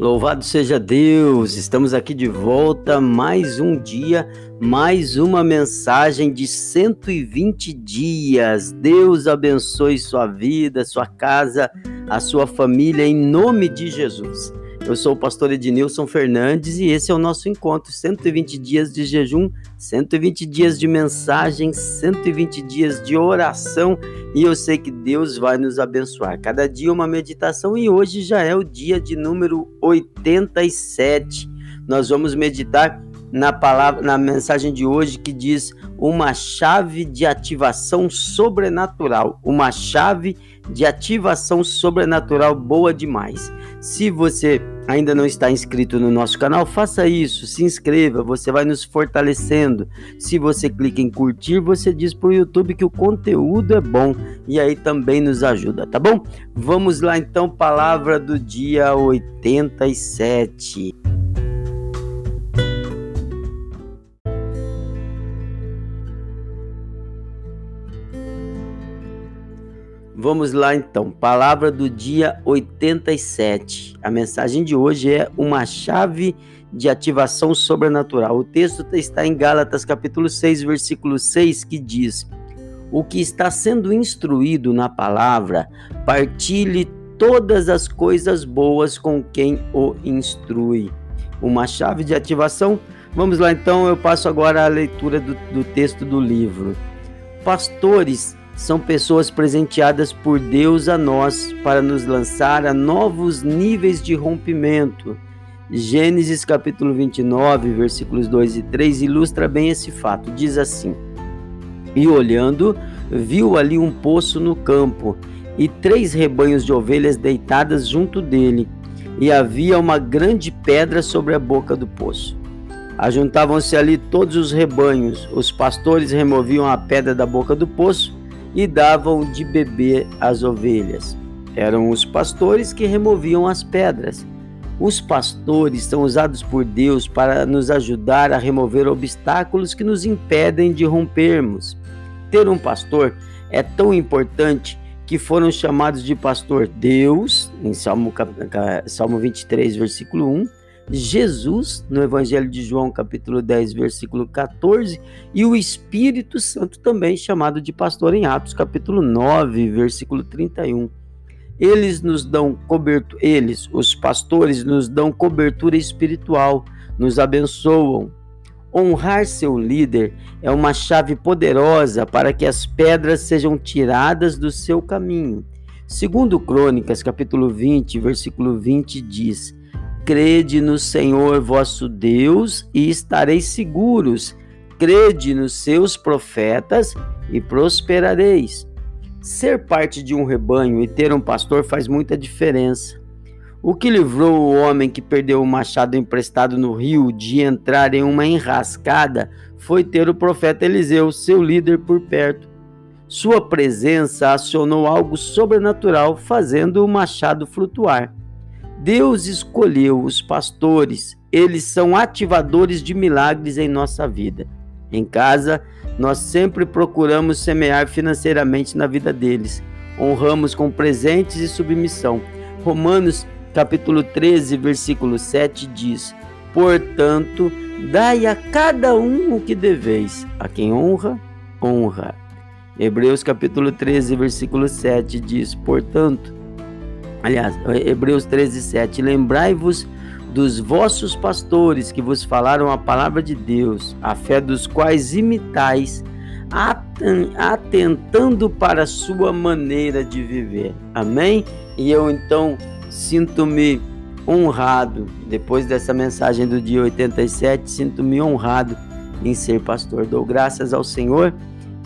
Louvado seja Deus! Estamos aqui de volta, mais um dia, mais uma mensagem de 120 dias. Deus abençoe sua vida, sua casa, a sua família, em nome de Jesus. Eu sou o pastor Ednilson Fernandes e esse é o nosso encontro: 120 dias de jejum, 120 dias de mensagem, 120 dias de oração e eu sei que Deus vai nos abençoar. Cada dia uma meditação e hoje já é o dia de número 87. Nós vamos meditar na palavra, na mensagem de hoje que diz uma chave de ativação sobrenatural, uma chave de ativação sobrenatural boa demais. Se você ainda não está inscrito no nosso canal, faça isso, se inscreva, você vai nos fortalecendo. Se você clica em curtir, você diz para o YouTube que o conteúdo é bom e aí também nos ajuda, tá bom? Vamos lá então, palavra do dia 87. Vamos lá então, palavra do dia 87. A mensagem de hoje é uma chave de ativação sobrenatural. O texto está em Gálatas capítulo 6, versículo 6, que diz: O que está sendo instruído na palavra, partilhe todas as coisas boas com quem o instrui. Uma chave de ativação. Vamos lá então, eu passo agora a leitura do, do texto do livro. Pastores são pessoas presenteadas por Deus a nós para nos lançar a novos níveis de rompimento. Gênesis capítulo 29, versículos 2 e 3 ilustra bem esse fato. Diz assim: E olhando, viu ali um poço no campo e três rebanhos de ovelhas deitadas junto dele, e havia uma grande pedra sobre a boca do poço. Ajuntavam-se ali todos os rebanhos, os pastores removiam a pedra da boca do poço e davam de beber às ovelhas. Eram os pastores que removiam as pedras. Os pastores são usados por Deus para nos ajudar a remover obstáculos que nos impedem de rompermos. Ter um pastor é tão importante que foram chamados de pastor Deus, em Salmo, Salmo 23, versículo 1, Jesus, no Evangelho de João, capítulo 10, versículo 14, e o Espírito Santo também chamado de pastor em Atos, capítulo 9, versículo 31. Eles nos dão cobertura, eles, os pastores, nos dão cobertura espiritual, nos abençoam. Honrar seu líder é uma chave poderosa para que as pedras sejam tiradas do seu caminho. Segundo Crônicas, capítulo 20, versículo 20 diz: Crede no Senhor vosso Deus e estareis seguros. Crede nos seus profetas e prosperareis. Ser parte de um rebanho e ter um pastor faz muita diferença. O que livrou o homem que perdeu o machado emprestado no rio de entrar em uma enrascada foi ter o profeta Eliseu, seu líder, por perto. Sua presença acionou algo sobrenatural, fazendo o machado flutuar. Deus escolheu os pastores, eles são ativadores de milagres em nossa vida. Em casa, nós sempre procuramos semear financeiramente na vida deles. Honramos com presentes e submissão. Romanos capítulo 13, versículo 7 diz: Portanto, dai a cada um o que deveis. A quem honra, honra. Hebreus capítulo 13, versículo 7 diz: Portanto, Aliás, Hebreus 13, 7. Lembrai-vos dos vossos pastores que vos falaram a palavra de Deus, a fé dos quais imitais, atentando para a sua maneira de viver. Amém? E eu então sinto-me honrado, depois dessa mensagem do dia 87, sinto-me honrado em ser pastor. Dou graças ao Senhor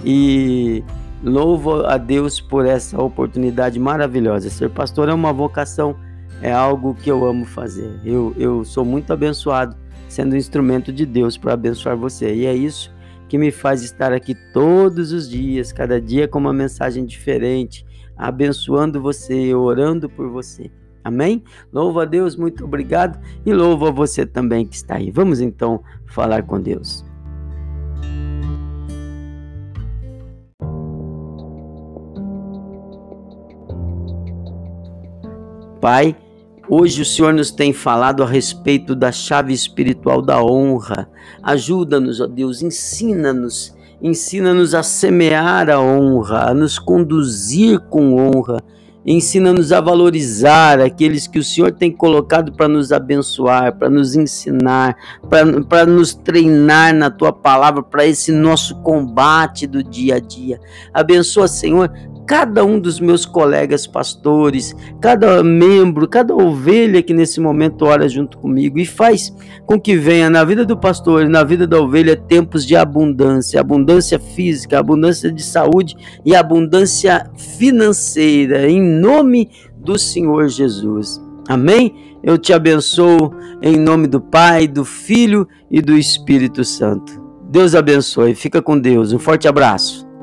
e Louvo a Deus por essa oportunidade maravilhosa. Ser pastor é uma vocação, é algo que eu amo fazer. Eu, eu sou muito abençoado sendo um instrumento de Deus para abençoar você. E é isso que me faz estar aqui todos os dias, cada dia com uma mensagem diferente, abençoando você, orando por você. Amém? Louvo a Deus, muito obrigado e louvo a você também que está aí. Vamos então falar com Deus. Pai, Hoje o Senhor nos tem falado a respeito da chave espiritual da honra. Ajuda-nos, ó Deus, ensina-nos, ensina-nos a semear a honra, a nos conduzir com honra. Ensina-nos a valorizar aqueles que o Senhor tem colocado para nos abençoar, para nos ensinar, para nos treinar na tua palavra, para esse nosso combate do dia a dia. Abençoa, Senhor, cada um dos meus colegas pastores, cada membro, cada ovelha que nesse momento ora junto comigo e faz com que venha na vida do pastor e na vida da ovelha tempos de abundância, abundância física, abundância de saúde e abundância financeira, em nome do Senhor Jesus. Amém? Eu te abençoo em nome do Pai, do Filho e do Espírito Santo. Deus abençoe. Fica com Deus. Um forte abraço.